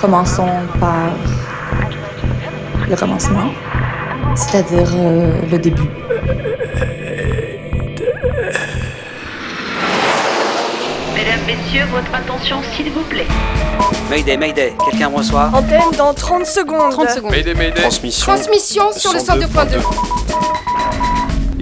Commençons par le commencement, c'est-à-dire euh, le début. Mesdames, Messieurs, votre attention s'il vous plaît. Mayday, Mayday, quelqu'un me reçoit? Antenne dans 30 secondes. 30 secondes. Mayday, Mayday. Transmission. Transmission sur le 102.2.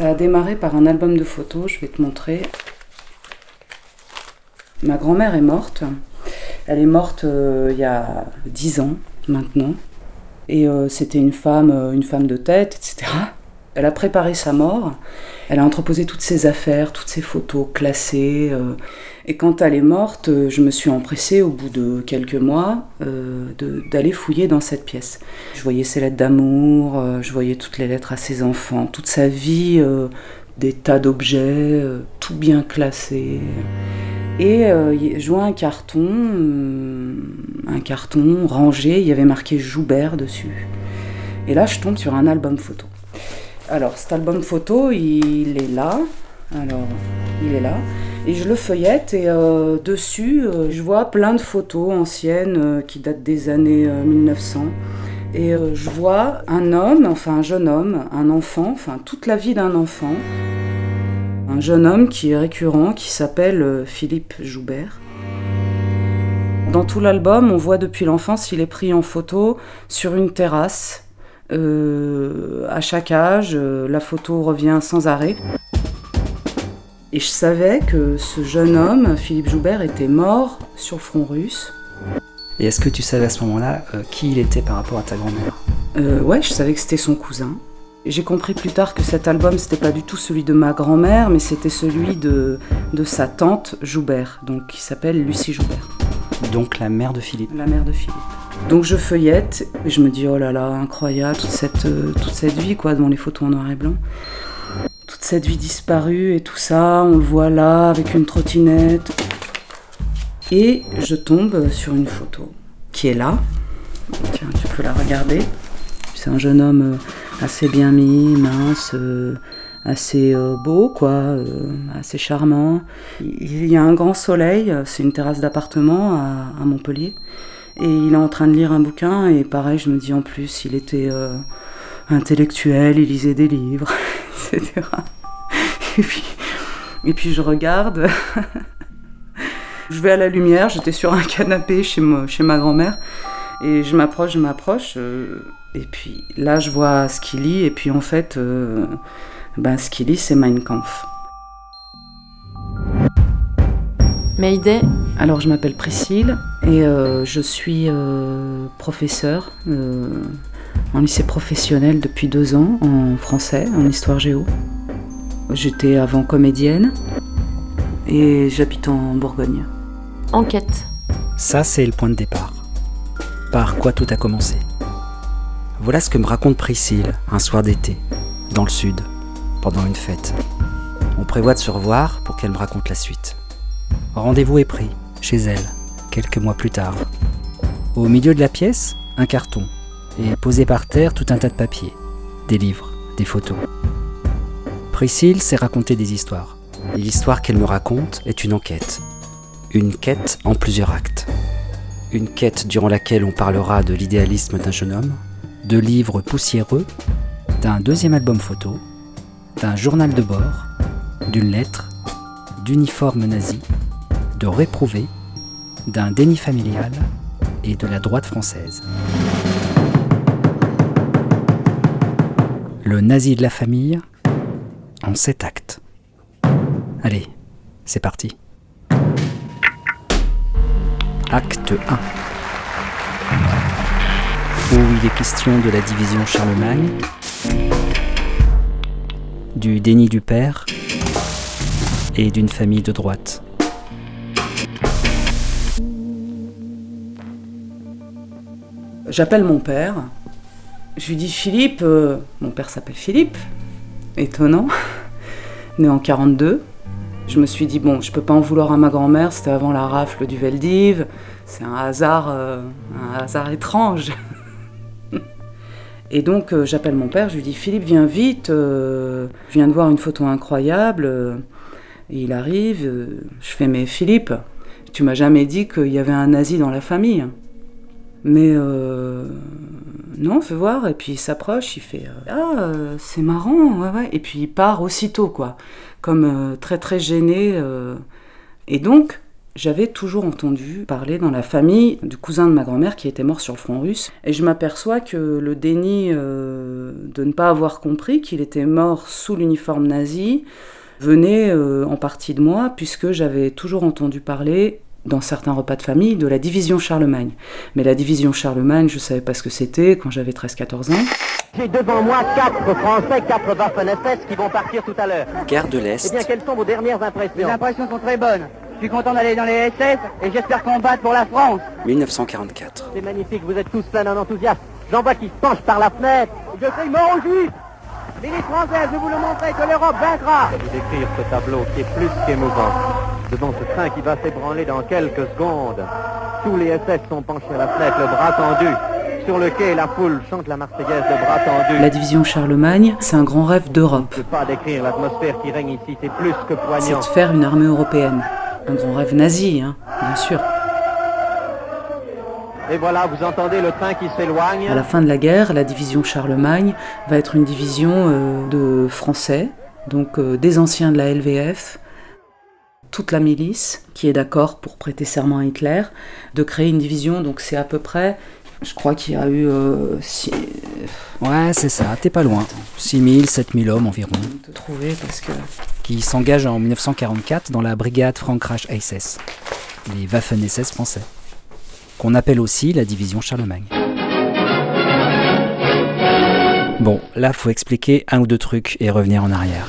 Ça a démarré par un album de photos, je vais te montrer. Ma grand-mère est morte. Elle est morte euh, il y a 10 ans maintenant. Et euh, c'était une femme, euh, une femme de tête, etc. Elle a préparé sa mort. Elle a entreposé toutes ses affaires, toutes ses photos classées. Et quand elle est morte, euh, je me suis empressée, au bout de quelques mois, euh, d'aller fouiller dans cette pièce. Je voyais ses lettres d'amour, euh, je voyais toutes les lettres à ses enfants, toute sa vie, euh, des tas d'objets, tout bien classé. Et je vois un carton, un carton rangé, il y avait marqué Joubert dessus. Et là, je tombe sur un album photo. Alors, cet album photo, il est là. Alors, il est là. Et je le feuillette et euh, dessus, euh, je vois plein de photos anciennes euh, qui datent des années euh, 1900. Et je vois un homme, enfin un jeune homme, un enfant, enfin toute la vie d'un enfant. Un jeune homme qui est récurrent, qui s'appelle Philippe Joubert. Dans tout l'album, on voit depuis l'enfance, il est pris en photo sur une terrasse. À chaque âge, la photo revient sans arrêt. Et je savais que ce jeune homme, Philippe Joubert, était mort sur le front russe. Et est-ce que tu savais à ce moment-là euh, qui il était par rapport à ta grand-mère? Euh, ouais, je savais que c'était son cousin. J'ai compris plus tard que cet album, c'était pas du tout celui de ma grand-mère, mais c'était celui de, de sa tante Joubert, donc qui s'appelle Lucie Joubert, Donc la mère de Philippe. la mère de Philippe. Donc je feuillette et je me dis oh là là, incroyable toute cette, euh, toute cette vie quoi, devant les photos en noir et blanc. Cette vie disparue et tout ça, on le voit là avec une trottinette. Et je tombe sur une photo qui est là. Tiens, tu peux la regarder. C'est un jeune homme euh, assez bien mis, mince, euh, assez euh, beau, quoi, assez charmant. Il y a un grand soleil, c'est une terrasse d'appartement à, Montpellier. Et il est en train de lire un bouquin, et pareil, je me dis en plus, il était intellectuel, il lisait des livres, etc. Et puis, et puis je regarde. je vais à la lumière, j'étais sur un canapé chez, moi, chez ma grand-mère. Et je m'approche, je m'approche. euh, et puis là, je vois ce qu'il lit. Et puis en fait, euh, ben, ce qu'il lit, c'est Mein Kampf. Mayday. Alors, je m'appelle Priscille et euh, je suis professeure en lycée professionnel depuis deux ans en français, en histoire géo. J'étais avant comédienne et j'habite en Bourgogne. Enquête. Ça, c'est le point de départ. Par quoi tout a commencé? Voilà ce que me raconte Priscille un soir d'été, dans le sud, pendant une fête. On prévoit de se revoir pour qu'elle me raconte la suite. Rendez-vous est pris, chez elle, quelques mois plus tard. Au milieu de la pièce, un carton, et posé par terre tout un tas de papiers, des livres, des photos. Priscille s'est raconter des histoires. L'histoire qu'elle me raconte est une enquête. Une quête en plusieurs actes. Une quête durant laquelle on parlera de l'idéalisme d'un jeune homme, de livres poussiéreux, d'un deuxième album photo, d'un journal de bord, d'une lettre, d'uniforme nazi, de réprouvé, d'un déni familial et de la droite française. Le nazi de la famille en sept actes. Allez, c'est parti. Acte 1. Où il est question de la division Charlemagne, du déni du père et d'une famille de droite. J'appelle mon père. Je lui dis Philippe, euh, mon père s'appelle Philippe, étonnant, né en 42. Je me suis dit, bon, je peux pas en vouloir à ma grand-mère, c'était avant la rafle du Veldiv, c'est un hasard, euh, un hasard étrange. Et donc euh, j'appelle mon père, je lui dis Philippe, viens vite, je viens de voir une photo incroyable. Il arrive, je fais mais Philippe, tu m'as jamais dit qu'il y avait un nazi dans la famille. Mais euh, non, fais voir. Et puis il s'approche, il fait euh, Ah, euh, c'est marrant. Et puis il part aussitôt, quoi. Comme euh, très, très gêné. Et donc, j'avais toujours entendu parler dans la famille du cousin de ma grand-mère qui était mort sur le front russe. Et je m'aperçois que le déni de ne pas avoir compris qu'il était mort sous l'uniforme nazi venait en partie de moi, puisque j'avais toujours entendu parler dans certains repas de famille, de la division Charlemagne. Mais la division Charlemagne, je ne savais pas ce que c'était quand j'avais 13-14 ans. J'ai devant moi quatre Français, quatre Waffen-SS qui vont partir tout à l'heure. Guerre de Eh l'Est, bien, quelles sont vos dernières impressions Les impressions sont très bonnes. Je suis content d'aller dans les SS et j'espère combattre pour la France. 1944. C'est magnifique, vous êtes tous pleins d'un enthousiasme. J'en vois qui se penchent par la fenêtre. Je crie mort aux juifs Ministre française, je vous le montrer que l'Europe vaincra vous décrire ce tableau qui est plus qu'émouvant. Devant ce train qui va s'ébranler dans quelques secondes. Tous les SS sont penchés à la fenêtre, le bras tendu. Sur le quai, la foule chante la Marseillaise, le bras tendu. La division Charlemagne, c'est un grand rêve d'Europe. Je ne peux pas décrire l'atmosphère qui règne ici, c'est plus que C'est poignant. de faire une armée européenne. Un grand rêve nazi, hein, bien sûr. Et voilà, vous entendez le train qui s'éloigne. À la fin de la guerre, la division Charlemagne va être une division euh, de Français, donc euh, des anciens de la LVF, toute la milice qui est d'accord pour prêter serment à Hitler, de créer une division. Donc c'est à peu près, je crois qu'il y a eu euh, six- Ouais, c'est ça, t'es pas loin. 6000, 7000 hommes environ, trouver parce que qui s'engagent en 1944 dans la brigade Frankreich SS, les Waffen-SS français, qu'on appelle aussi la division Charlemagne. Bon, là, faut expliquer un ou deux trucs et revenir en arrière.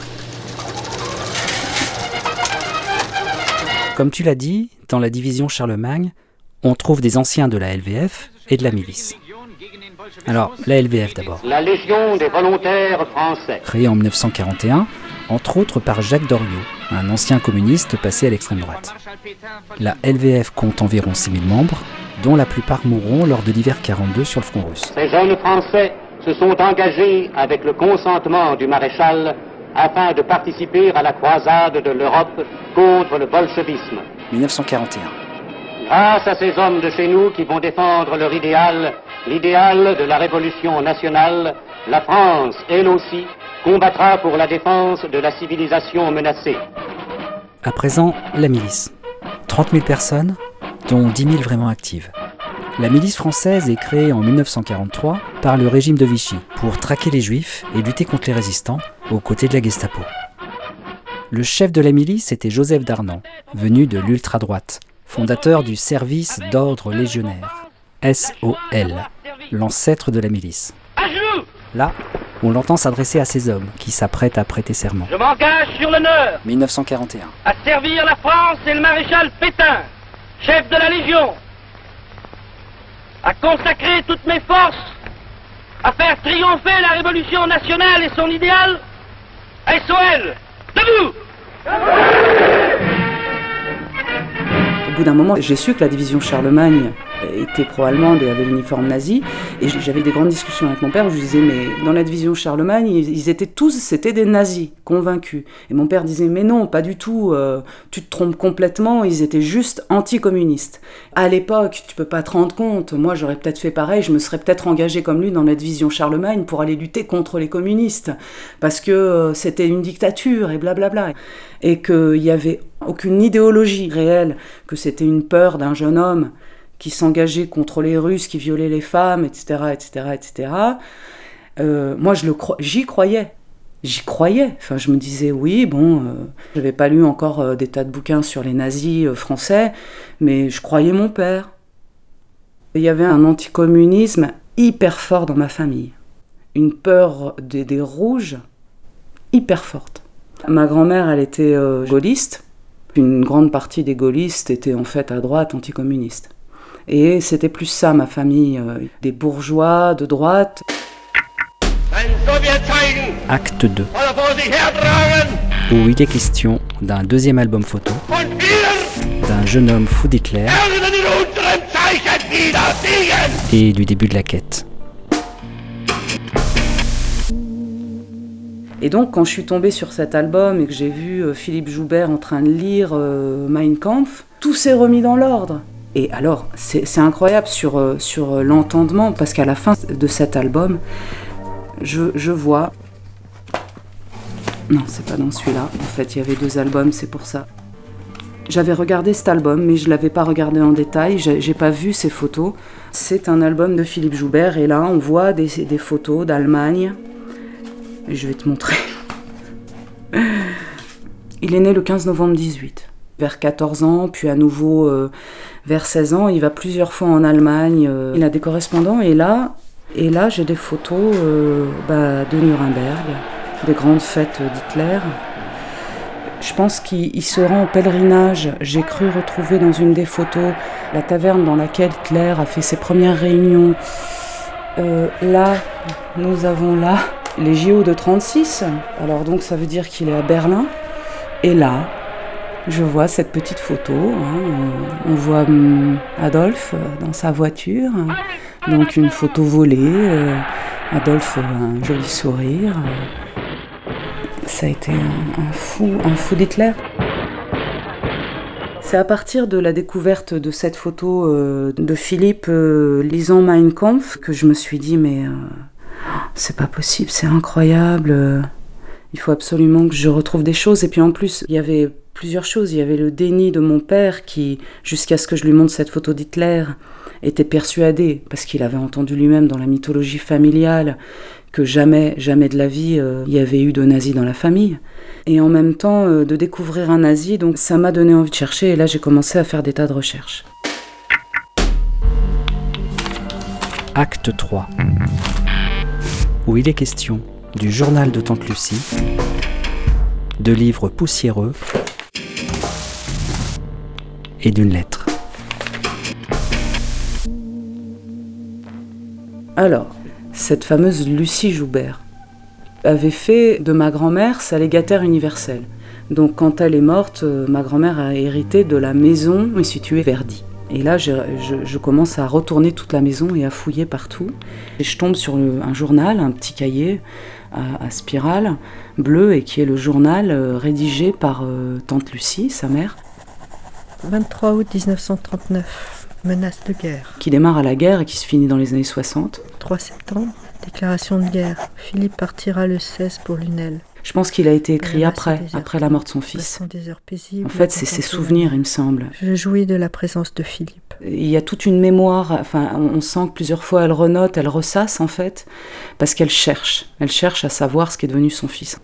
Comme tu l'as dit, dans la division Charlemagne, on trouve des anciens de la LVF et de la milice. Alors, la LVF d'abord. La Légion des volontaires français. créé en 1941, entre autres par Jacques Doriot, un ancien communiste passé à l'extrême droite. La LVF compte environ 6000 membres, dont la plupart mourront lors de l'hiver 42 sur le front russe. Ces jeunes Français se sont engagés avec le consentement du maréchal afin de participer à la croisade de l'Europe contre le bolchevisme. 1941. Grâce à ces hommes de chez nous qui vont défendre leur idéal, l'idéal de la révolution nationale, la France, elle aussi, combattra pour la défense de la civilisation menacée. À présent, la milice. 30 000 personnes, dont 10 000 vraiment actives. La milice française est créée en 1943 par le régime de Vichy pour traquer les juifs et lutter contre les résistants aux côtés de la Gestapo. Le chef de la milice était Joseph Darnan, venu de l'ultra-droite, fondateur du service d'ordre légionnaire, SOL, l'ancêtre de la milice. Là, on l'entend s'adresser à ces hommes qui s'apprêtent à prêter serment. Je m'engage sur l'honneur 1941. à servir la France et le maréchal Pétain, chef de la Légion, à consacrer toutes mes forces, à faire triompher la révolution nationale et son idéal. SOL, debout Au bout d'un moment, j'ai su que la division Charlemagne était pro-allemande et avait l'uniforme nazi. Et j'avais des grandes discussions avec mon père où je disais, mais dans la division Charlemagne, ils étaient tous, c'était des nazis, convaincus. Et mon père disait, mais non, pas du tout, euh, tu te trompes complètement, ils étaient juste anticommunistes. À l'époque, tu peux pas te rendre compte, moi j'aurais peut-être fait pareil, je me serais peut-être engagé comme lui dans la division Charlemagne pour aller lutter contre les communistes, parce que euh, c'était une dictature et blablabla. Et qu'il y avait aucune idéologie réelle, que c'était une peur d'un jeune homme qui s'engageait contre les Russes, qui violaient les femmes, etc., etc., etc. Moi, je le cro- j'y croyais. J'y croyais. Enfin, je me disais, oui, bon, euh, j'avais pas lu encore euh, des tas de bouquins sur les nazis euh, français, mais je croyais mon père. Il y avait un anticommunisme hyper fort dans ma famille. Une peur des, des rouges hyper forte. Ma grand-mère, elle était euh, gaulliste. Une grande partie des gaullistes étaient en fait à droite, anticommunistes. Et c'était plus ça, ma famille, euh, des bourgeois de droite. Acte 2. Où il est question d'un deuxième album photo, d'un jeune homme fou d'Hitler et du début de la quête. Et donc, quand je suis tombée sur cet album et que j'ai vu euh, Philippe Joubert en train de lire euh, Mein Kampf, tout s'est remis dans l'ordre. Et alors, c'est incroyable sur, euh, sur euh, l'entendement, parce qu'à la fin de cet album, je, je vois. Non, c'est pas dans celui-là. En fait, il y avait deux albums, c'est pour ça. J'avais regardé cet album, mais je l'avais pas regardé en détail. J'ai pas vu ces photos. C'est un album de Philippe Joubert, et là, on voit des, des photos d'Allemagne. Je vais te montrer. Il est né le 15 novembre 18. Vers 14 ans, puis à nouveau euh, vers 16 ans, il va plusieurs fois en Allemagne. euh, il a des correspondants et là, et là j'ai des photos euh, bah, de Nuremberg, des grandes fêtes d'Hitler. Je pense qu'il il se rend en pèlerinage. J'ai cru retrouver dans une des photos la taverne dans laquelle Hitler a fait ses premières réunions. Euh, là, nous avons là les JO de 36. Alors donc ça veut dire qu'il est à Berlin. Et là, je vois cette petite photo. hein, on, voit hum, Adolphe euh, dans sa voiture. hein. Donc une photo volée. euh, Adolphe a un joli sourire. euh. Ça a été un, fou, un fou d'Hitler. C'est à partir de la découverte de cette photo euh, de Philippe euh, lisant Mein Kampf que je me suis dit mais euh, c'est pas possible, c'est incroyable. euh, Il faut absolument que je retrouve des choses. Et puis en plus, il y avait plusieurs choses. Il y avait le déni de mon père qui, jusqu'à ce que je lui montre cette photo d'Hitler, était persuadé, parce qu'il avait entendu lui-même dans la mythologie familiale, que jamais, jamais de la vie, euh, il y avait eu de nazis dans la famille. Et en même temps, euh, de découvrir un nazi, donc ça m'a donné envie de chercher, et là j'ai commencé à faire des tas de recherches. Acte 3. Où il est question du journal de Tante Lucie, de livres poussiéreux et d'une lettre. Alors, cette fameuse Lucie Joubert avait fait de ma grand-mère sa légataire universelle. Donc quand elle est morte, euh, ma grand-mère a hérité de la maison située Verdi. Et là, je, commence à retourner toute la maison et à fouiller partout. Et je tombe sur un journal, un petit cahier à, spirale bleu, et qui est le journal euh, rédigé par euh, tante Lucie, sa mère, 23 août 1939. Menace de guerre. qui démarre à la guerre et qui se finit dans les années 60. 3 septembre. Déclaration de guerre. Philippe partira le 16 pour Lunel. Je pense qu'il a été écrit après, après la mort de son fils. Paisibles. En fait, c'est ses souvenirs, il me semble. Je jouis de la présence de Philippe. Il y a toute une mémoire, enfin, on sent que plusieurs fois elle renote, elle ressasse en fait, parce qu'elle cherche. Elle cherche à savoir ce qui est devenu son fils.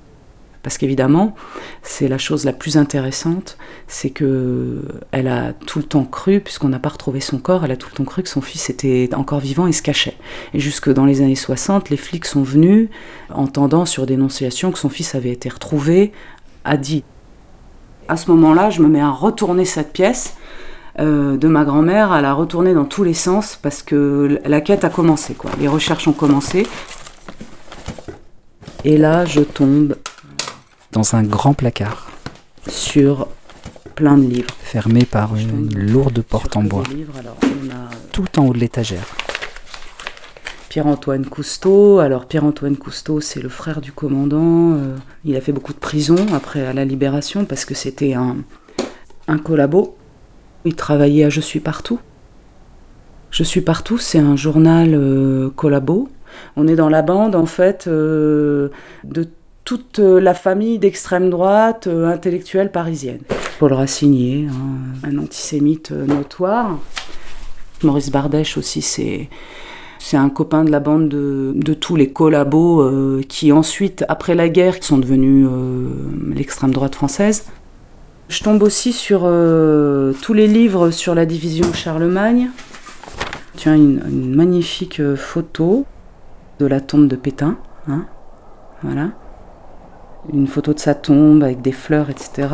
Parce qu'évidemment, c'est la chose la plus intéressante, c'est que elle a tout le temps cru, puisqu'on n'a pas retrouvé son corps, elle a tout le temps cru que son fils était encore vivant et se cachait. Et jusque dans les années 60, les flics sont venus, entendant sur dénonciation que son fils avait été retrouvé, a dit. À ce moment-là, je me mets à retourner cette pièce euh, de ma grand-mère, à la retourner dans tous les sens, parce que la quête a commencé, quoi. Les recherches ont commencé. Et là, je tombe Dans un grand placard, sur plein de livres. fermé par une lourde porte en bois, Des livres, alors, on a tout en haut de l'étagère. Pierre-Antoine Cousteau. Alors Pierre-Antoine Cousteau, c'est le frère du commandant. euh, il a fait beaucoup de prison après à la libération parce que c'était un, un collabo. Il travaillait à Je suis partout. Je suis partout, c'est un journal euh, collabo. On est dans la bande en fait euh, de toute euh, la famille d'extrême droite euh, intellectuelle parisienne. Paul Racinier, hein, un antisémite euh, notoire. Maurice Bardèche aussi, c'est c'est un copain de la bande de, tous les collabos qui ensuite, après la guerre, sont devenus l'extrême droite française. Je tombe aussi sur tous les livres sur la division Charlemagne. Tu as une, magnifique photo de la tombe de Pétain. hein, voilà. Une photo de sa tombe avec des fleurs, etc.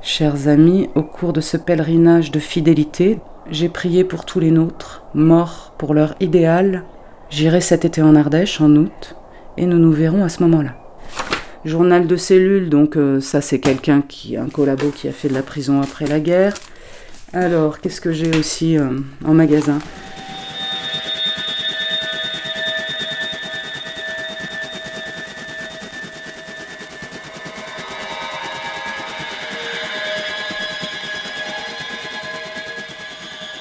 Chers amis, au cours de ce pèlerinage de fidélité, j'ai prié pour tous les nôtres, morts pour leur idéal. J'irai cet été en Ardèche, en août, et nous nous verrons à ce moment-là. Journal de cellule, donc euh, ça c'est quelqu'un qui, un collabo qui a fait de la prison après la guerre. Alors, qu'est-ce que j'ai aussi euh, en magasin?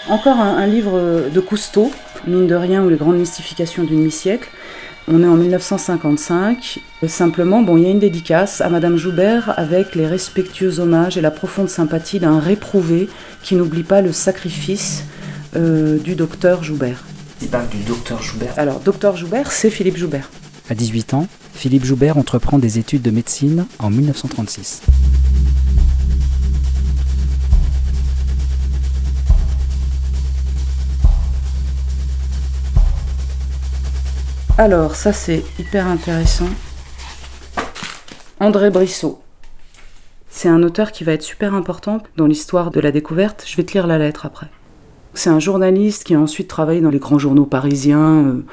Encore un, un livre de Cousteau, mine de rien, ou les grandes mystifications du demi-siècle. On est en 1955. Simplement, bon, il y a une dédicace à Madame Joubert avec les respectueux hommages et la profonde sympathie d'un réprouvé qui n'oublie pas le sacrifice euh, du docteur Joubert. Il parle du docteur Joubert. Alors, docteur Joubert, c'est Philippe Joubert. À 18 ans, Philippe Joubert entreprend des études de médecine en 1936. Alors, ça c'est hyper intéressant. André Brissot. C'est un auteur qui va être super important dans l'histoire de la découverte. Je vais te lire la lettre après. C'est un journaliste qui a ensuite travaillé dans les grands journaux parisiens, euh,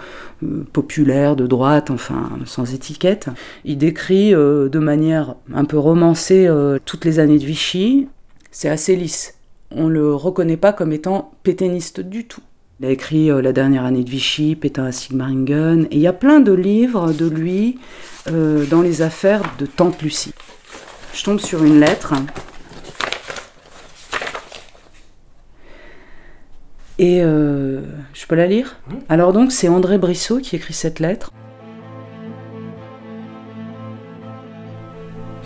euh, populaires, de droite, enfin, sans étiquette. Il décrit euh, de manière un peu romancée toutes les années de Vichy. C'est assez lisse. On le reconnaît pas comme étant pétainiste du tout. Il a écrit euh, La dernière année de Vichy, Pétain à Sigmaringen, et il y a plein de livres de lui euh, dans les affaires de Tante Lucie. Je tombe sur une lettre. Et euh, je peux la lire? Alors donc c'est André Brissot qui écrit cette lettre.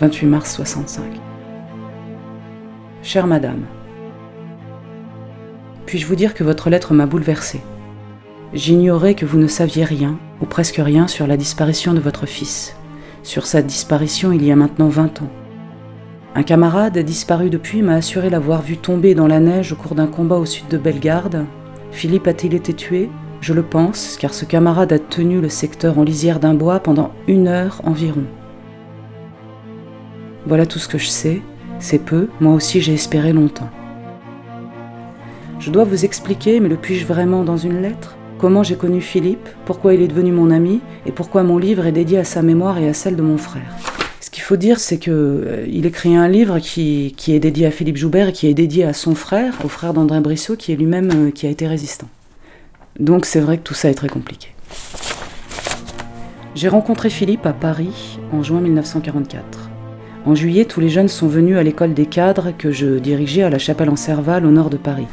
28 mars 65. Chère Madame, puis-je vous dire que votre lettre m'a bouleversée J'ignorais que vous ne saviez rien, ou presque rien, sur la disparition de votre fils. Sur sa disparition il y a maintenant 20 ans. Un camarade, disparu depuis, m'a assuré l'avoir vu tomber dans la neige au cours d'un combat au sud de Bellegarde. Philippe a-t-il été tué? Je le pense, car ce camarade a tenu le secteur en lisière d'un bois pendant une heure environ. Voilà tout ce que je sais, c'est peu, moi aussi j'ai espéré longtemps. Je dois vous expliquer, mais le puis-je vraiment dans une lettre? Comment j'ai connu Philippe, pourquoi il est devenu mon ami, et pourquoi mon livre est dédié à sa mémoire et à celle de mon frère? Ce qu'il faut dire, c'est que euh, écrit un livre qui, qui, est dédié à Philippe Joubert et qui est dédié à son frère, au frère d'André Brissot, qui est lui-même euh, qui a été résistant. Donc c'est vrai que tout ça est très compliqué. J'ai rencontré Philippe à Paris en juin 1944. En juillet, tous les jeunes sont venus à l'école des cadres que je dirigeais à la chapelle en Serval au nord de Paris.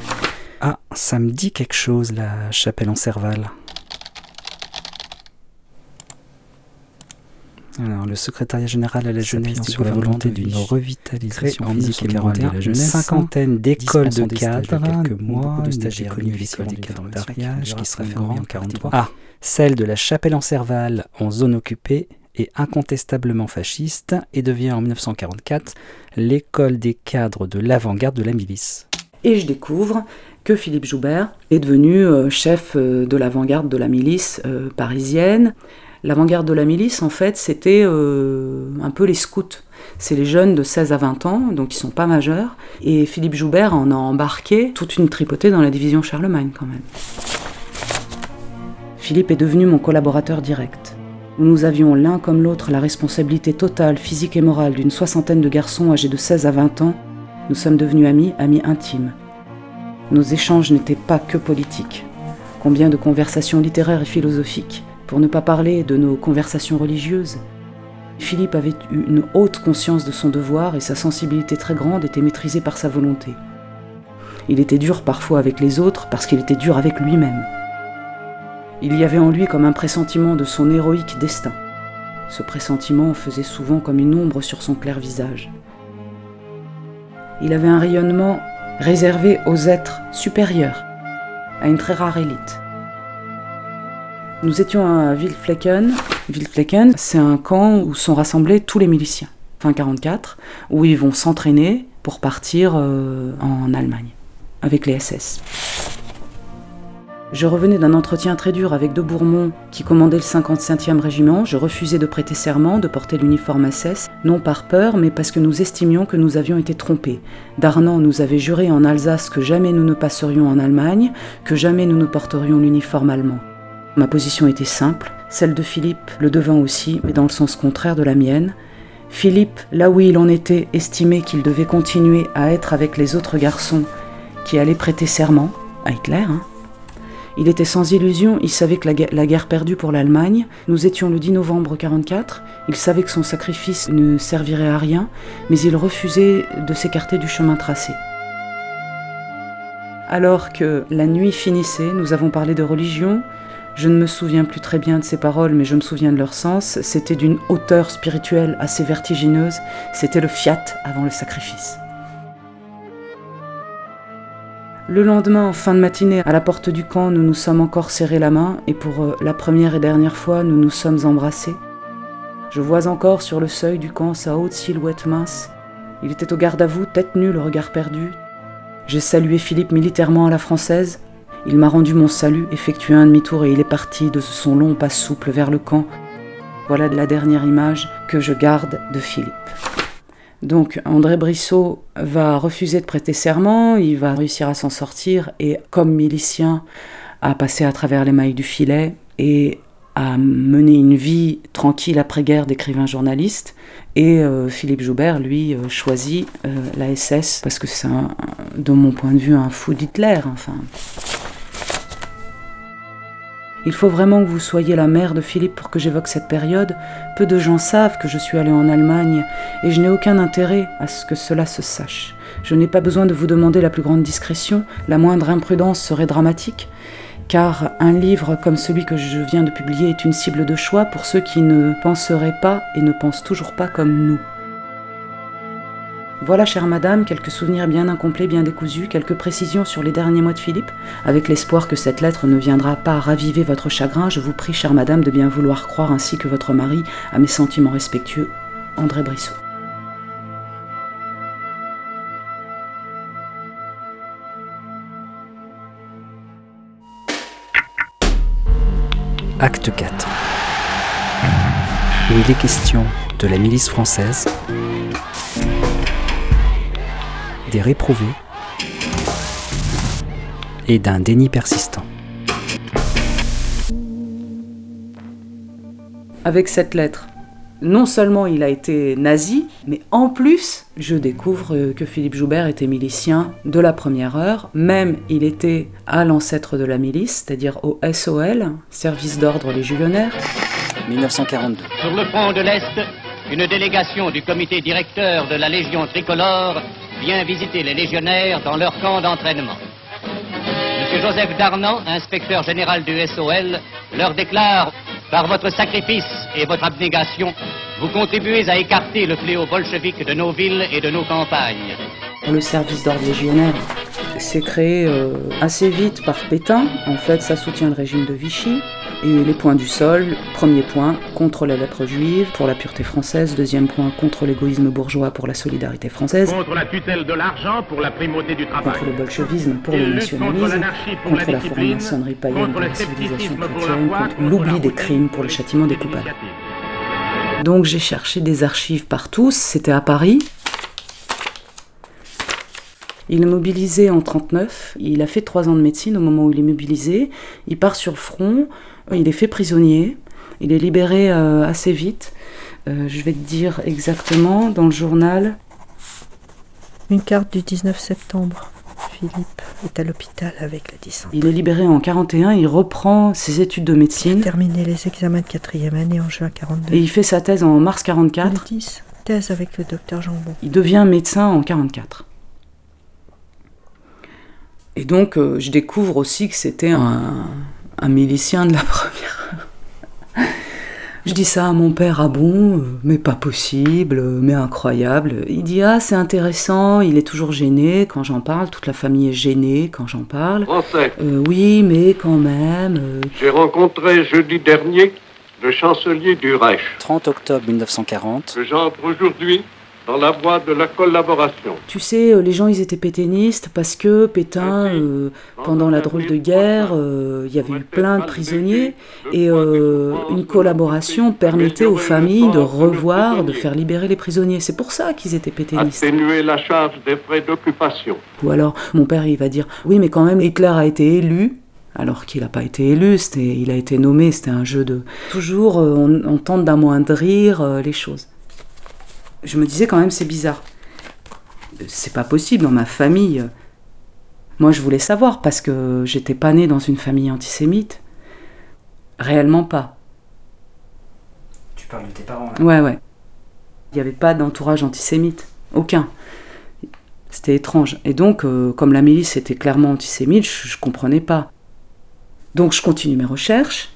Ah, ça me dit quelque chose, la chapelle en Serval. Alors, le secrétariat général à la jeunesse sur la volonté d'une revitalisation physique et morale de la jeunesse, une cinquantaine d'écoles de cadres, quelques mois, de stagiaires connu l'école des cadres d'Ariage qui sera fermée en 43. Ah, celle de la chapelle en Serval en zone occupée est incontestablement fasciste et devient en 1944 l'école des cadres de l'avant-garde de la milice. Et je découvre que Philippe Joubert est devenu euh, chef euh, de l'avant-garde de la milice euh, parisienne. L'avant-garde de la milice, en fait, c'était un peu les scouts. C'est les jeunes de 16 à 20 ans, donc ils sont pas majeurs. Et Philippe Joubert en a embarqué toute une tripotée dans la division Charlemagne, quand même. Philippe est devenu mon collaborateur direct. Nous avions l'un comme l'autre la responsabilité totale, physique et morale d'une soixantaine de garçons âgés de 16 à 20 ans. Nous sommes devenus amis, amis intimes. Nos échanges n'étaient pas que politiques. Combien de conversations littéraires et philosophiques, pour ne pas parler de nos conversations religieuses. Philippe avait eu une haute conscience de son devoir et sa sensibilité très grande était maîtrisée par sa volonté. Il était dur parfois avec les autres parce qu'il était dur avec lui-même. Il y avait en lui comme un pressentiment de son héroïque destin. Ce pressentiment faisait souvent comme une ombre sur son clair visage. Il avait un rayonnement réservé aux êtres supérieurs, à une très rare élite. Nous étions à Wildflecken. Wildflecken, c'est un camp où sont rassemblés tous les miliciens, fin 44, où ils vont s'entraîner pour partir euh, en Allemagne, avec les SS. Je revenais d'un entretien très dur avec De Bourmont, qui commandait le 55e régiment. Je refusais de prêter serment, de porter l'uniforme SS, non par peur, mais parce que nous estimions que nous avions été trompés. Darnan nous avait juré en Alsace que jamais nous ne passerions en Allemagne, que jamais nous ne porterions l'uniforme allemand. Ma position était simple, celle de Philippe le devint aussi, mais dans le sens contraire de la mienne. Philippe, là où il en était, estimait qu'il devait continuer à être avec les autres garçons qui allaient prêter serment, à Hitler. Hein. Il était sans illusion, il savait que la, guerre, perdue pour l'Allemagne, nous étions le 10 novembre 1944, il savait que son sacrifice ne servirait à rien, mais il refusait de s'écarter du chemin tracé. Alors que la nuit finissait, nous avons parlé de religion, je ne me souviens plus très bien de ces paroles, mais je me souviens de leur sens. C'était d'une hauteur spirituelle assez vertigineuse. C'était le fiat avant le sacrifice. Le lendemain, en fin de matinée, à la porte du camp, nous nous sommes encore serrés la main et pour euh, la première et dernière fois, nous nous sommes embrassés. Je vois encore sur le seuil du camp sa haute silhouette mince. Il était au garde à vous, tête nue, le regard perdu. J'ai salué Philippe militairement à la française. Il m'a rendu mon salut, effectué un demi-tour et il est parti de son long pas souple vers le camp. Voilà de la dernière image que je garde de Philippe. Donc André Brissot va refuser de prêter serment, il va réussir à s'en sortir et comme milicien à passer à travers les mailles du filet et à mener une vie tranquille après-guerre d'écrivain journaliste. Et euh, Philippe Joubert, lui, euh, choisit euh, la SS parce que c'est, de mon point de vue, un fou d'Hitler. Enfin, il faut vraiment que vous soyez la mère de Philippe pour que j'évoque cette période. Peu de gens savent que je suis allée en Allemagne et je n'ai aucun intérêt à ce que cela se sache. Je n'ai pas besoin de vous demander la plus grande discrétion, la moindre imprudence serait dramatique, car un livre comme celui que je viens de publier est une cible de choix pour ceux qui ne penseraient pas et ne pensent toujours pas comme nous. Voilà, chère madame, quelques souvenirs bien incomplets, bien décousus, quelques précisions sur les derniers mois de Philippe. Avec l'espoir que cette lettre ne viendra pas raviver votre chagrin, je vous prie, chère madame, de bien vouloir croire ainsi que votre mari à mes sentiments respectueux, André Brissot. Acte 4 où il est question de la milice française des réprouvés et d'un déni persistant. Avec cette lettre, non seulement il a été nazi, mais en plus, je découvre que Philippe Joubert était milicien de la première heure. Même il était à l'ancêtre de la milice, c'est-à-dire au SOL, Service d'ordre légionnaire. 1942. Sur le front de l'Est, une délégation du comité directeur de la Légion tricolore vient visiter les légionnaires dans leur camp d'entraînement. Monsieur Joseph Darnan, inspecteur général du SOL, leur déclare Par votre sacrifice et votre abnégation, vous contribuez à écarter le fléau bolchevique de nos villes et de nos campagnes. Le service d'ordre légionnaire s'est créé euh, assez vite par Pétain. En fait, ça soutient le régime de Vichy. Et les points du sol, premier point, contre la lèpre juive, pour la pureté française, deuxième point, contre l'égoïsme bourgeois, pour la solidarité française, contre la tutelle de l'argent, pour la primauté du travail, contre le bolchevisme, pour le nationalisme, contre la franc-maçonnerie païenne, pour la civilisation chrétienne, contre l'oubli des crimes, pour le châtiment des coupables. Donc j'ai cherché des archives partout, c'était à Paris. Il est mobilisé en 39, il a fait trois ans de médecine au moment où il est mobilisé, il part sur le front, il est fait prisonnier, il est libéré euh, assez vite. Euh, je vais te dire exactement dans le journal. Une carte du 19 septembre. Philippe est à l'hôpital avec la descente. Il est libéré en 41, il reprend ses études de médecine. Il a terminé les examens de quatrième année en juin 42. Et il fait sa thèse en mars 44. Le 10, thèse avec le docteur Jambon. Il devient médecin en 44. Et donc, euh, je découvre aussi que c'était un, un milicien de la première. Je dis ça à mon père, ah bon, mais pas possible, mais incroyable. Il dit, ah c'est intéressant, il est toujours gêné quand j'en parle, toute la famille est gênée quand j'en parle. Français. Euh, oui, mais quand même. euh, J'ai rencontré jeudi dernier le chancelier du Reich. 30 octobre 1940, Que j'entre aujourd'hui dans la voie de la collaboration. Tu sais, euh, les gens, ils étaient pétainistes parce que Pétain, euh, pendant la drôle de guerre, euh, il y avait eu plein de prisonniers et euh, une collaboration permettait aux familles de revoir, de faire libérer les prisonniers. C'est pour ça qu'ils étaient pétainistes. Atténuer la charge des frais d'occupation. Ou alors, mon père, il va dire, oui, mais quand même, Hitler a été élu. Alors qu'il n'a pas été élu, il a été nommé, c'était un jeu de... Toujours, on, on tente d'amoindrir les choses. Je me disais quand même, c'est bizarre. C'est pas possible dans ma famille. Moi, je voulais savoir parce que j'étais pas née dans une famille antisémite. Réellement pas. Tu parles de tes parents là? Ouais, ouais. Il n'y avait pas d'entourage antisémite. Aucun. C'était étrange. Et donc, euh, comme la milice était clairement antisémite, je, je comprenais pas. Donc, je continue mes recherches.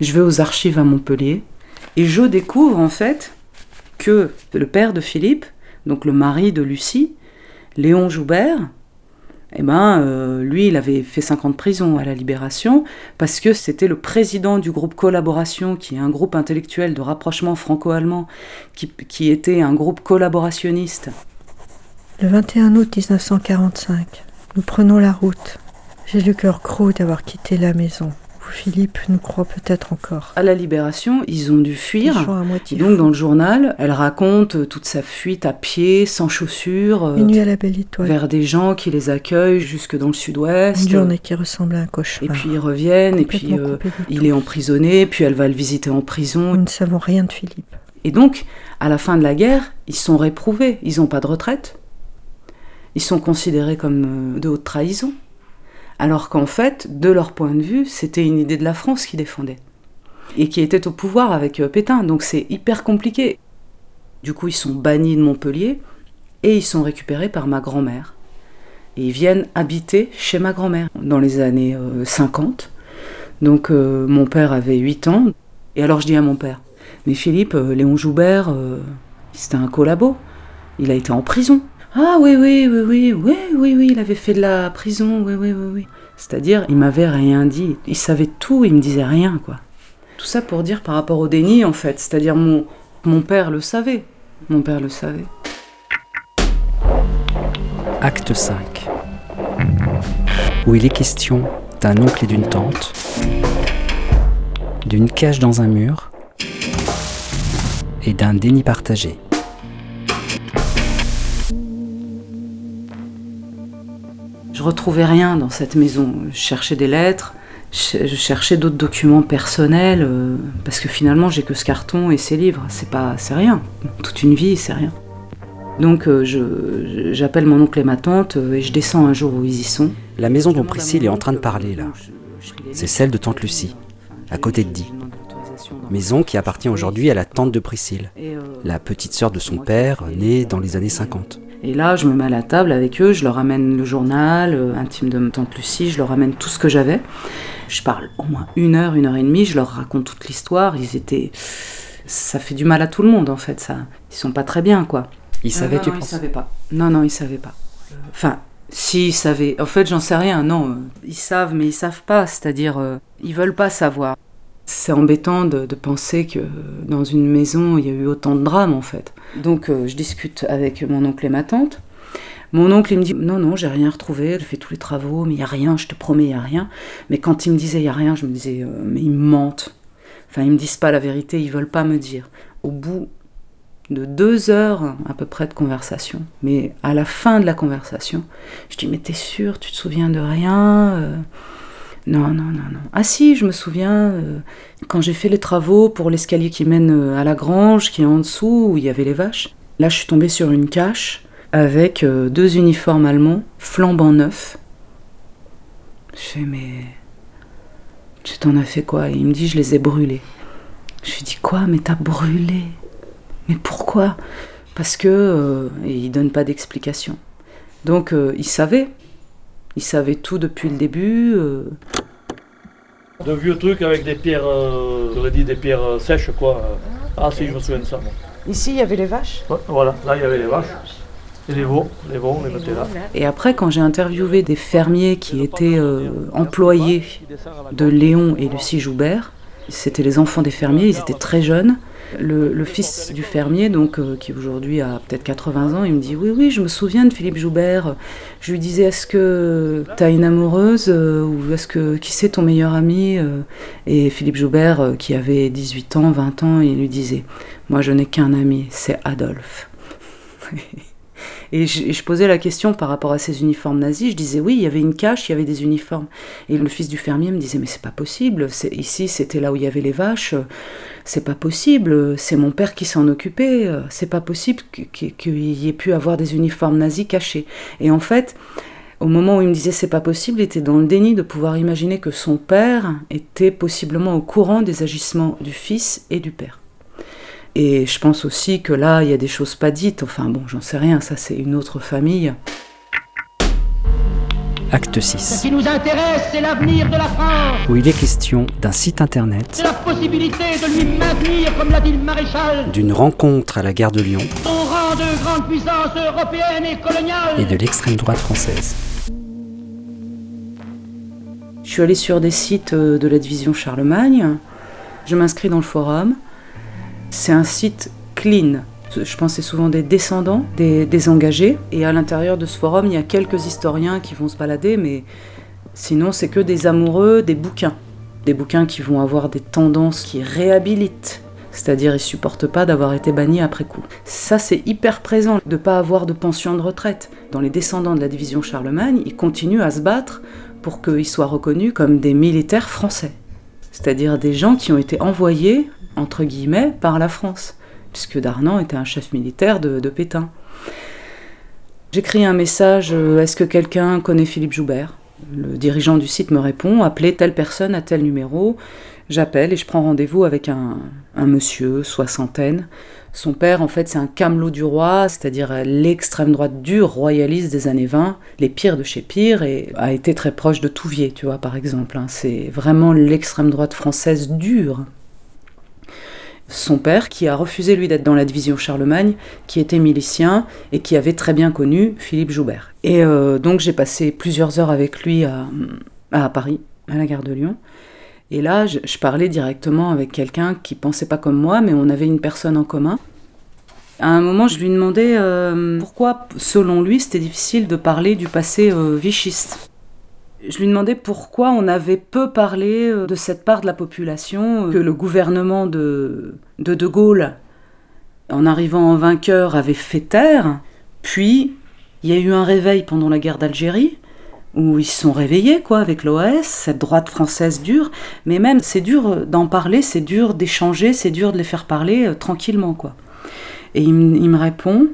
Je vais aux archives à Montpellier. Et je découvre en fait le père de Philippe, donc le mari de Lucie, Léon Joubert, eh ben, euh, lui, il avait fait 5 ans de prison à la Libération parce que c'était le président du groupe Collaboration, qui est un groupe intellectuel de rapprochement franco-allemand, qui, qui était un groupe collaborationniste. Le 21 août 1945, nous prenons la route. J'ai le cœur gros d'avoir quitté la maison. Où Philippe nous croit peut-être encore. À la Libération, ils ont dû fuir. Ils à moitié Et donc, dans le journal, elle raconte euh, toute sa fuite à pied, sans chaussures, euh, Une nuit à la belle étoile. vers des gens qui les accueillent jusque dans le sud-ouest. Une journée qui ressemble à un cauchemar. Et puis ils reviennent, et puis euh, il est emprisonné, puis elle va le visiter en prison. Nous ne savons rien de Philippe. Et donc, à la fin de la guerre, ils sont réprouvés. Ils n'ont pas de retraite. Ils sont considérés comme de haute trahison. Alors qu'en fait, de leur point de vue, c'était une idée de la France qu'ils défendaient. Et qui était au pouvoir avec euh, Pétain. Donc c'est hyper compliqué. Du coup, ils sont bannis de Montpellier et ils sont récupérés par ma grand-mère. Et ils viennent habiter chez ma grand-mère dans les années euh, 50. Donc euh, mon père avait 8 ans. Et alors je dis à mon père, mais Philippe, euh, Léon Joubert, euh, c'était un collabo. Il a été en prison. Ah oui, oui, oui, oui, oui, oui, oui, il avait fait de la prison, oui, oui, oui, oui. C'est-à-dire, il m'avait rien dit. Il savait tout, il me disait rien, quoi. Tout ça pour dire par rapport au déni, en fait. C'est-à-dire, mon, père le savait. Mon père le savait. Acte 5. Où il est question d'un oncle et d'une tante, d'une cage dans un mur et d'un déni partagé. Je retrouvais rien dans cette maison. Je cherchais des lettres, je cherchais d'autres documents personnels, euh, parce que finalement, j'ai que ce carton et ces livres. C'est pas, c'est rien. Toute une vie, c'est rien. Donc, euh, je- j'appelle mon oncle et ma tante euh, et je descends un jour où ils y sont. La maison dont Priscille est en train de parler là, c'est celle de tante Lucie, à côté de Die. Maison qui appartient aujourd'hui à la tante de Priscille, la petite sœur de son père, née dans les années 50. Et là, je me mets à la table avec eux, je leur amène le journal euh, intime de ma tante Lucie, je leur amène tout ce que j'avais. Je parle au moins une heure, une heure et demie, je leur raconte toute l'histoire. Ils étaient. Ça fait du mal à tout le monde en fait, ça. Ils sont pas très bien, quoi. Ils savaient, non, tu non, ils penses savaient pas. Non, non, ils savaient pas. Enfin, si, ils savaient. En fait, j'en sais rien, non. Ils savent, mais ils savent pas. C'est-à-dire, euh, ils veulent pas savoir. C'est embêtant de, penser que dans une maison, il y a eu autant de drames, en fait. Donc, euh, je discute avec mon oncle et ma tante. Mon oncle, il me dit Non, non, j'ai rien retrouvé, j'ai fait tous les travaux, mais il y a rien, je te promets, il y a rien. Mais quand il me disait Il y a rien, je me disais euh, Mais ils me mentent. Enfin, ils me disent pas la vérité, ils veulent pas me dire. Au bout de deux heures à peu près de conversation. Mais à la fin de la conversation, je dis Mais t'es sûr, tu te souviens de rien Euh, Non, non, non, non. Ah si, je me souviens, euh, quand j'ai fait les travaux pour l'escalier qui mène euh, à la grange, qui est en dessous, où il y avait les vaches, là je suis tombée sur une cache avec euh, deux uniformes allemands flambant neufs. Je fais Mais. Tu t'en as fait quoi? Il me dit Je les ai brûlés. Je lui dis Quoi? Mais t'as brûlé? Mais pourquoi? Parce que euh, et il donne pas d'explication. Donc il savait, il savait tout depuis le début. De vieux trucs avec des pierres, euh, j'aurais dit des pierres euh, sèches quoi. Ah si, je me souviens de ça. moi. Ici, il y avait les vaches? Ouais, voilà, là il y avait les vaches. Et les veaux, les veaux, on les mettait là. Et après, quand j'ai interviewé des fermiers qui étaient euh, employés de Léon et Lucie Joubert, C'était les enfants des fermiers, ils étaient très jeunes. Le, le fils du fermier, donc euh, qui aujourd'hui a peut-être 80 ans, il me dit oui oui je me souviens de Philippe Joubert. Je lui disais est-ce que t'as une amoureuse euh, ou est-ce que qui c'est ton meilleur ami euh? Et Philippe Joubert qui avait 18 ans, 20 ans, il lui disait moi je n'ai qu'un ami, c'est Adolphe. Et je, posais la question par rapport à ces uniformes nazis. Je disais oui, il y avait une cache, il y avait des uniformes. Et le fils du fermier me disait mais c'est pas possible. Ici, c'était là où il y avait les vaches. C'est pas possible. C'est mon père qui s'en occupait. C'est pas possible qu'il y ait pu avoir des uniformes nazis cachés. Et en fait, au moment où il me disait c'est pas possible, il était dans le déni de pouvoir imaginer que son père était possiblement au courant des agissements du fils et du père. Et je pense aussi que là, il y a des choses pas dites. Enfin bon, j'en sais rien, ça c'est une autre famille. Acte Ce 6, qui nous intéresse, c'est l'avenir de la France. où il est question d'un site internet, C'est la possibilité de lui maintenir, comme l'a dit le maréchal, d'une rencontre à la gare de Lyon son rang de grande puissance européenne et coloniale. et de l'extrême droite française. Je suis allée sur des sites euh, de la division Charlemagne. Je m'inscris dans le forum. C'est un site clean. Je pense c'est souvent des descendants, des, des engagés. Et à l'intérieur de ce forum, il y a quelques historiens qui vont se balader, mais sinon, c'est que des amoureux des bouquins. Des bouquins qui vont avoir des tendances qui réhabilitent. C'est-à-dire, ils supportent pas d'avoir été bannis après coup. Ça, c'est hyper présent, de pas avoir de pension de retraite. Dans les descendants de la division Charlemagne, ils continuent à se battre pour qu'ils soient reconnus comme des militaires français. C'est-à-dire des gens qui ont été envoyés, entre guillemets, par la France, puisque Darnan était un chef militaire de, Pétain. J'écris un message, euh, est-ce que quelqu'un connaît Philippe Joubert? Le dirigeant du site me répond, appelez telle personne à tel numéro. J'appelle et je prends rendez-vous avec un, monsieur, soixantaine. Son père, en fait, c'est un camelot du roi, c'est-à-dire l'extrême droite dure royaliste des années 20, les pires de chez pires, et a été très proche de Touvier, tu vois, par exemple. hein. C'est vraiment l'extrême droite française dure. Son père, qui a refusé, lui, d'être dans la division Charlemagne, qui était milicien et qui avait très bien connu Philippe Joubert. Et euh, donc, j'ai passé plusieurs heures avec lui à, Paris, à la gare de Lyon. Et là, je, je parlais directement avec quelqu'un qui pensait pas comme moi, mais on avait une personne en commun. À un moment, je lui demandais euh, pourquoi, selon lui, c'était difficile de parler du passé euh, vichiste. Je lui demandais pourquoi on avait peu parlé euh, de cette part de la population euh, que le gouvernement de, de Gaulle, en arrivant en vainqueur, avait fait taire. Puis, il y a eu un réveil pendant la guerre d'Algérie, où ils se sont réveillés, quoi, avec l'OAS, cette droite française dure. Mais même, c'est dur d'en parler, c'est dur d'échanger, c'est dur de les faire parler euh, tranquillement, quoi. Et il, me- répond,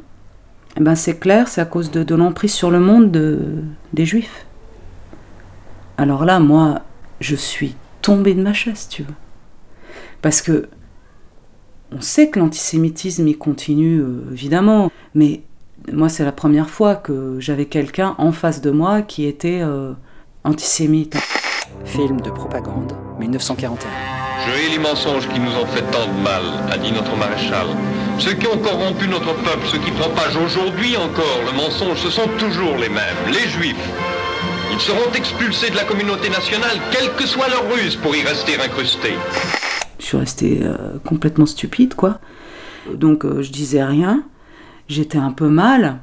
eh ben c'est clair, c'est à cause de, de l'emprise sur le monde de, des juifs. Alors là, moi, je suis tombée de ma chaise, tu vois. Parce que on sait que l'antisémitisme, il continue, euh, évidemment, mais moi, c'est la première fois que j'avais quelqu'un en face de moi qui était euh, antisémite. Film de propagande, 1941. Je hais les mensonges qui nous ont fait tant de mal, a dit notre maréchal. Ceux qui ont corrompu notre peuple, ceux qui propagent aujourd'hui encore le mensonge, ce sont toujours les mêmes, les juifs. Ils seront expulsés de la communauté nationale, quelle que soit leur ruse, pour y rester incrustés. Je suis restée euh, complètement stupide, quoi. Donc euh, je disais rien. J'étais un peu mal.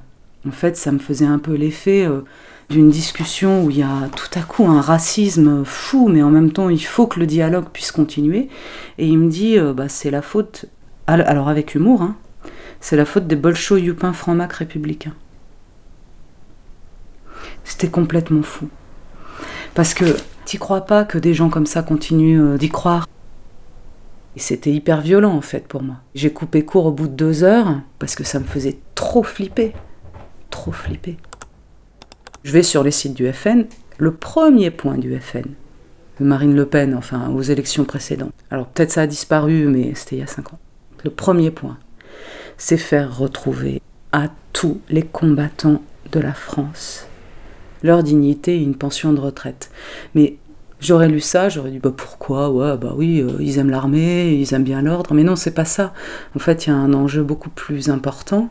En fait, ça me faisait un peu l'effet euh, d'une discussion où il y a tout à coup un racisme fou, mais en même temps, il faut que le dialogue puisse continuer. Et il me dit, bah, c'est la faute, al- alors avec humour, hein, c'est la faute des bolcho youpins francs-mac républicains. C'était complètement fou. Parce que t'y crois pas que des gens comme ça continuent euh, d'y croire. Et c'était hyper violent en fait pour moi. J'ai coupé court au bout de deux heures parce que ça me faisait trop flipper. Trop flipper. Je vais sur les sites du FN. Le premier point du FN, Marine Le Pen, enfin aux élections précédentes. Alors peut-être ça a disparu, mais c'était il y a cinq ans. Le premier point, c'est faire retrouver à tous les combattants de la France leur dignité et une pension de retraite. Mais j'aurais lu ça, j'aurais dit bah pourquoi? Ouais, bah oui, euh, ils aiment l'armée, ils aiment bien l'ordre. Mais non, c'est pas ça. En fait, il y a un enjeu beaucoup plus important.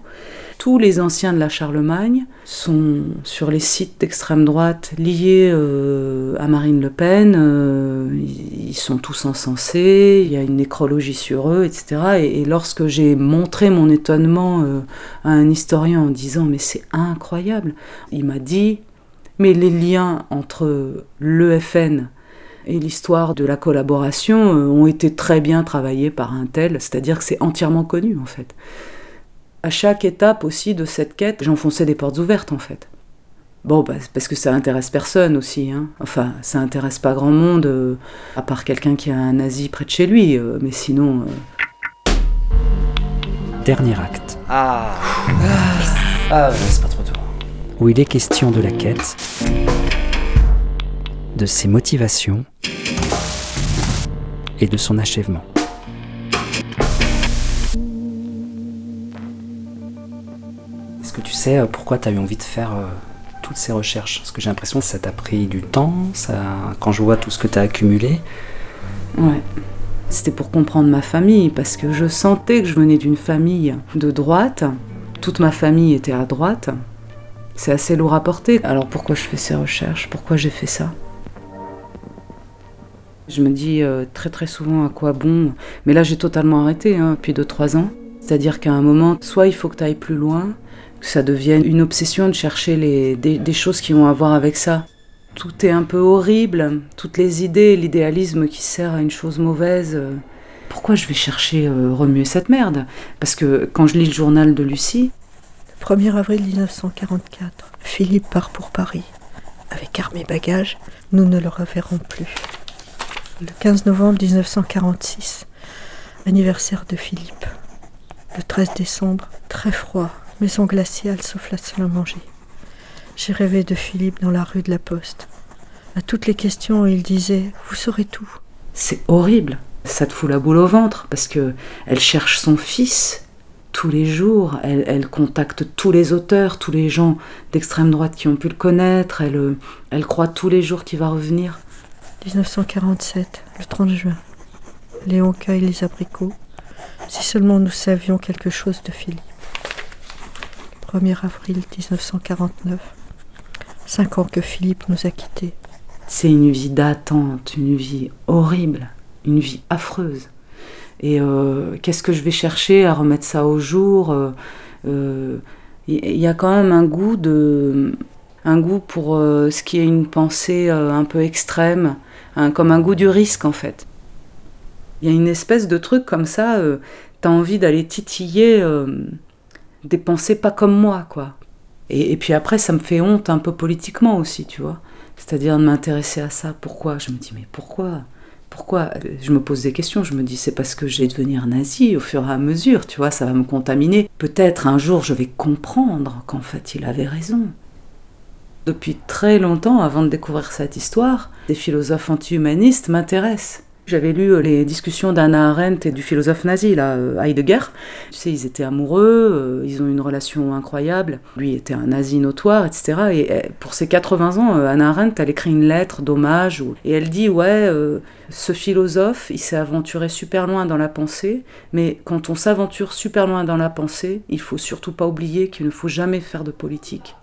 tous les anciens de la Charlemagne sont sur les sites d'extrême droite liés euh, à Marine Le Pen. euh, ils sont tous encensés, il y a une nécrologie sur eux, etc. Et, lorsque j'ai montré mon étonnement à un historien en disant mais c'est incroyable, il m'a dit mais les liens entre l'EFN et l'histoire de la collaboration euh, ont été très bien travaillés par un tel, c'est-à-dire que c'est entièrement connu en fait. À chaque étape aussi de cette quête, j'enfonçais des portes ouvertes en fait. Bon, bah, parce que ça intéresse personne aussi. Hein. Enfin, ça intéresse pas grand monde, euh, à part quelqu'un qui a un nazi près de chez lui. euh, mais sinon, euh, Dernier acte, Ah. Ah, tôt. Où il est question de la quête, de ses motivations et de son achèvement. Est-ce que tu sais euh, pourquoi tu as eu envie de faire euh, toutes ces recherches? Parce que j'ai l'impression que ça t'a pris du temps, ça... quand je vois tout ce que tu as accumulé. ouais. C'était pour comprendre ma famille, parce que je sentais que je venais d'une famille de droite. Toute ma famille était à droite. C'est assez lourd à porter. Alors pourquoi je fais ces recherches? Pourquoi j'ai fait ça? Je me dis euh, très très souvent à quoi bon? Mais là j'ai totalement arrêté hein, depuis 2-3 ans. C'est-à-dire qu'à un moment, soit il faut que tu ailles plus loin, que ça devienne une obsession de chercher les, des, choses qui ont à voir avec ça. Tout est un peu horrible, toutes les idées, l'idéalisme qui sert à une chose mauvaise. euh, Pourquoi je vais chercher euh, remuer cette merde? Parce que quand je lis le journal de Lucie, 1er avril 1944, Philippe part pour Paris. Avec armes et bagages, nous ne le reverrons plus. Le 15 novembre 1946, anniversaire de Philippe. Le 13 décembre, très froid, maison glaciale sauf la salle à manger. J'ai rêvé de Philippe dans la rue de la Poste. À toutes les questions, il disait Vous saurez tout. c'est horrible. Ça te fout la boule au ventre parce que elle cherche son fils tous les jours. Elle, elle contacte tous les auteurs, tous les gens d'extrême droite qui ont pu le connaître. Elle, euh, elle croit tous les jours qu'il va revenir. 1947, le 30 juin. Léon cueille les abricots. Si seulement nous savions quelque chose de Philippe. 1er avril 1949. Cinq ans que Philippe nous a quittés. C'est une vie d'attente, une vie horrible, une vie affreuse. Et euh, qu'est-ce que je vais chercher à remettre ça au jour euh, euh, Il y a quand même un goût de, un goût pour euh, ce qui est une pensée euh, un peu extrême, comme un goût du risque en fait. Il y a une espèce de truc comme ça. euh, T'as envie d'aller titiller euh, des pensées pas comme moi, quoi. Et, et puis après, ça me fait honte un peu politiquement aussi, tu vois. C'est-à-dire de m'intéresser à ça. Pourquoi? Je me dis, mais pourquoi? Pourquoi Je me pose des questions. Je me dis, c'est parce que je vais devenir nazi au fur et à mesure, tu vois, ça va me contaminer. Peut-être un jour, je vais comprendre qu'en fait, il avait raison. Depuis très longtemps, avant de découvrir cette histoire, des philosophes anti-humanistes m'intéressent. J'avais lu euh, les discussions d'Anna Arendt et du philosophe nazi, là, euh, Heidegger. Tu sais, ils étaient amoureux, euh, ils ont une relation incroyable. Lui était un nazi notoire, etc. Et euh, pour ses 80 ans, Anna Arendt, elle écrit une lettre d'hommage. Et elle dit, ouais, ce philosophe, il s'est aventuré super loin dans la pensée, mais quand on s'aventure super loin dans la pensée, il faut surtout pas oublier qu'il ne faut jamais faire de politique.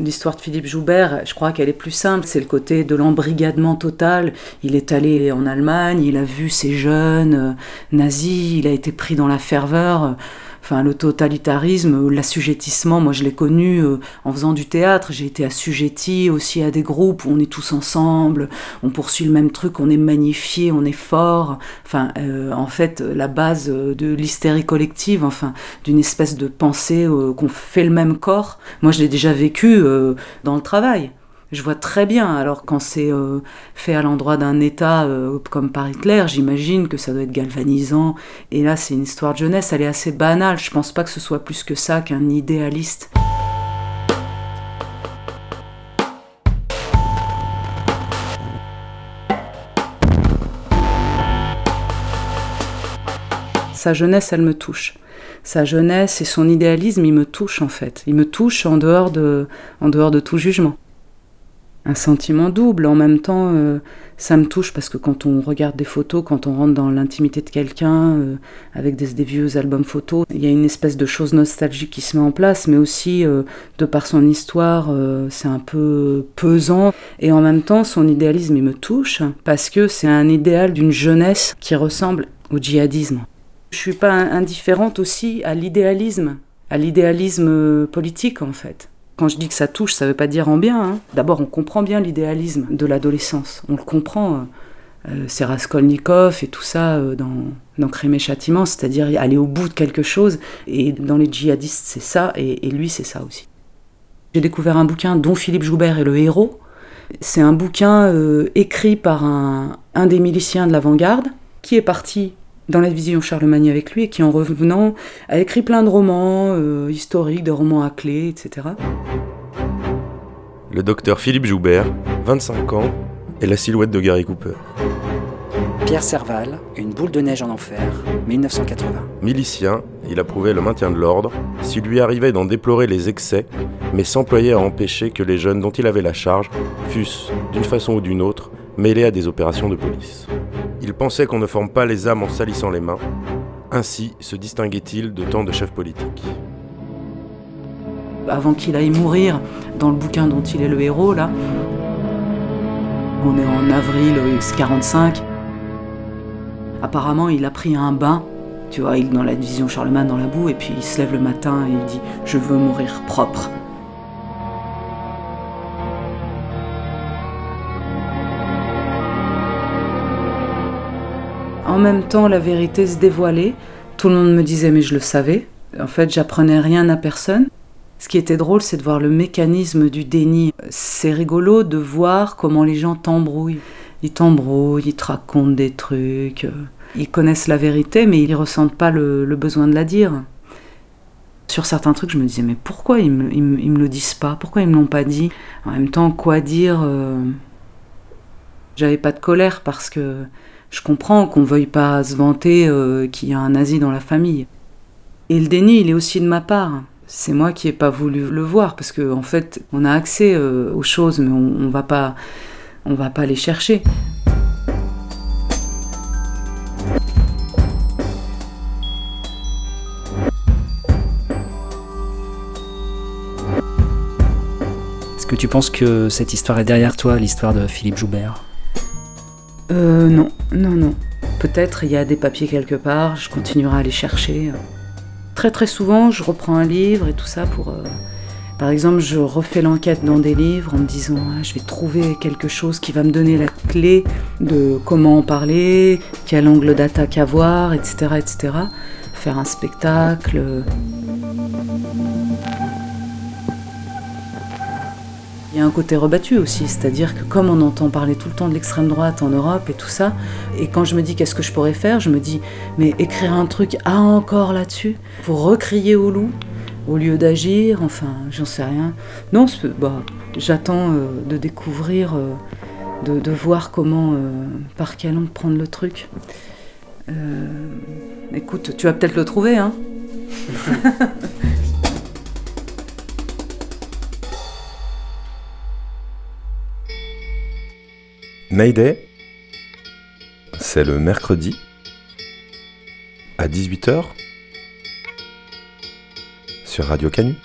L'histoire de Philippe Joubert, je crois qu'elle est plus simple. C'est le côté de l'embrigadement total. Il est allé en Allemagne, il a vu ces jeunes euh, nazis, il a été pris dans la ferveur. Enfin, le totalitarisme, euh, l'assujettissement, moi je l'ai connu euh, en faisant du théâtre. J'ai été assujetti aussi à des groupes où on est tous ensemble, on poursuit le même truc, on est magnifié, on est fort. Enfin, euh, en fait, la base euh, de l'hystérie collective, enfin, d'une espèce de pensée euh, qu'on fait le même corps. Moi, je l'ai déjà vécu euh, dans le travail. Je vois très bien. Alors quand c'est euh, fait à l'endroit d'un État euh, comme par Hitler, j'imagine que ça doit être galvanisant. Et là, c'est une histoire de jeunesse, elle est assez banale. Je pense pas que ce soit plus que ça qu'un idéaliste. Sa jeunesse, elle me touche. Sa jeunesse et son idéalisme, il me touche en fait. Il me touche en dehors de, en dehors de tout jugement. Un sentiment double. En même temps, euh, ça me touche parce que quand on regarde des photos, quand on rentre dans l'intimité de quelqu'un, euh, avec des, vieux albums photos, il y a une espèce de chose nostalgique qui se met en place, mais aussi, euh, de par son histoire, c'est un peu pesant. Et en même temps, son idéalisme, il me touche parce que c'est un idéal d'une jeunesse qui ressemble au djihadisme. Je suis pas indifférente aussi à l'idéalisme, à l'idéalisme politique en fait. Quand je dis que ça touche, ça veut pas dire en bien. Hein. D'abord, on comprend bien l'idéalisme de l'adolescence. On le comprend. Euh, c'est Raskolnikov et tout ça euh, dans, dans Châtiment, c'est-à-dire aller au bout de quelque chose. Et dans les djihadistes, c'est ça, et, lui, c'est ça aussi. J'ai découvert un bouquin dont Philippe Joubert est le héros. C'est un bouquin euh, écrit par un des miliciens de l'avant-garde qui est parti dans la division Charlemagne avec lui et qui en revenant a écrit plein de romans euh, historiques, de romans à clé, etc. Le docteur Philippe Joubert, 25 ans, et la silhouette de Gary Cooper. Pierre Serval, Une boule de neige en enfer, 1980. Milicien, il approuvait le maintien de l'ordre, s'il lui arrivait d'en déplorer les excès, mais s'employait à empêcher que les jeunes dont il avait la charge fussent, d'une façon ou d'une autre, mêlés à des opérations de police. Il pensait qu'on ne forme pas les âmes en salissant les mains. Ainsi se distinguait-il de tant de chefs politiques. Avant qu'il aille mourir, dans le bouquin dont il est le héros, là, on est en avril 45. Apparemment, il a pris un bain, tu vois, il dans la division Charlemagne dans la boue, et puis il se lève le matin et il dit Je veux mourir propre. En même temps, la vérité se dévoilait. Tout le monde me disait, mais je le savais. En fait, j'apprenais rien à personne. Ce qui était drôle, c'est de voir le mécanisme du déni. C'est rigolo de voir comment les gens t'embrouillent. Ils t'embrouillent, ils te racontent des trucs. Ils connaissent la vérité, mais ils ressentent pas le, le besoin de la dire. Sur certains trucs, je me disais, mais pourquoi ils me, ils me, ils me le disent pas? Pourquoi ils me l'ont pas dit? En même temps, quoi dire euh... J'avais pas de colère parce que je comprends qu'on veuille pas se vanter euh, qu'il y a un nazi dans la famille. Et le déni, il est aussi de ma part. C'est moi qui ai pas voulu le voir parce qu'en en fait, on a accès euh, aux choses, mais on, on va pas, on va pas les chercher. Est-ce que tu penses que cette histoire est derrière toi, l'histoire de Philippe Joubert? Euh, non, non, non. Peut-être il y a des papiers quelque part, je continuerai à les chercher. Très très souvent, je reprends un livre et tout ça pour... Euh... Par exemple, je refais l'enquête dans des livres en me disant ah, je vais trouver quelque chose qui va me donner la clé de comment en parler, quel angle d'attaque avoir, etc., etc. Faire un spectacle. Il y a un côté rebattu aussi, c'est-à-dire que comme on entend parler tout le temps de l'extrême droite en Europe et tout ça, et quand je me dis qu'est-ce que je pourrais faire, je me dis mais écrire un truc à encore là-dessus pour recrier au loup au lieu d'agir, enfin j'en sais rien. Non, bah, j'attends euh, de découvrir, euh, de, de, voir comment, euh, par quel angle prendre le truc. écoute, tu vas peut-être le trouver, hein Mayday, c'est le mercredi à 18h sur Radio Canu.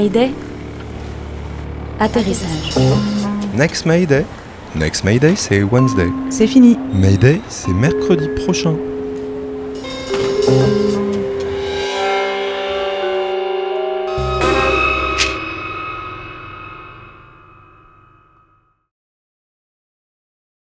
Mayday. Atterrissage. Next Mayday. Next Mayday, c'est Wednesday. C'est fini. Mayday, c'est mercredi prochain.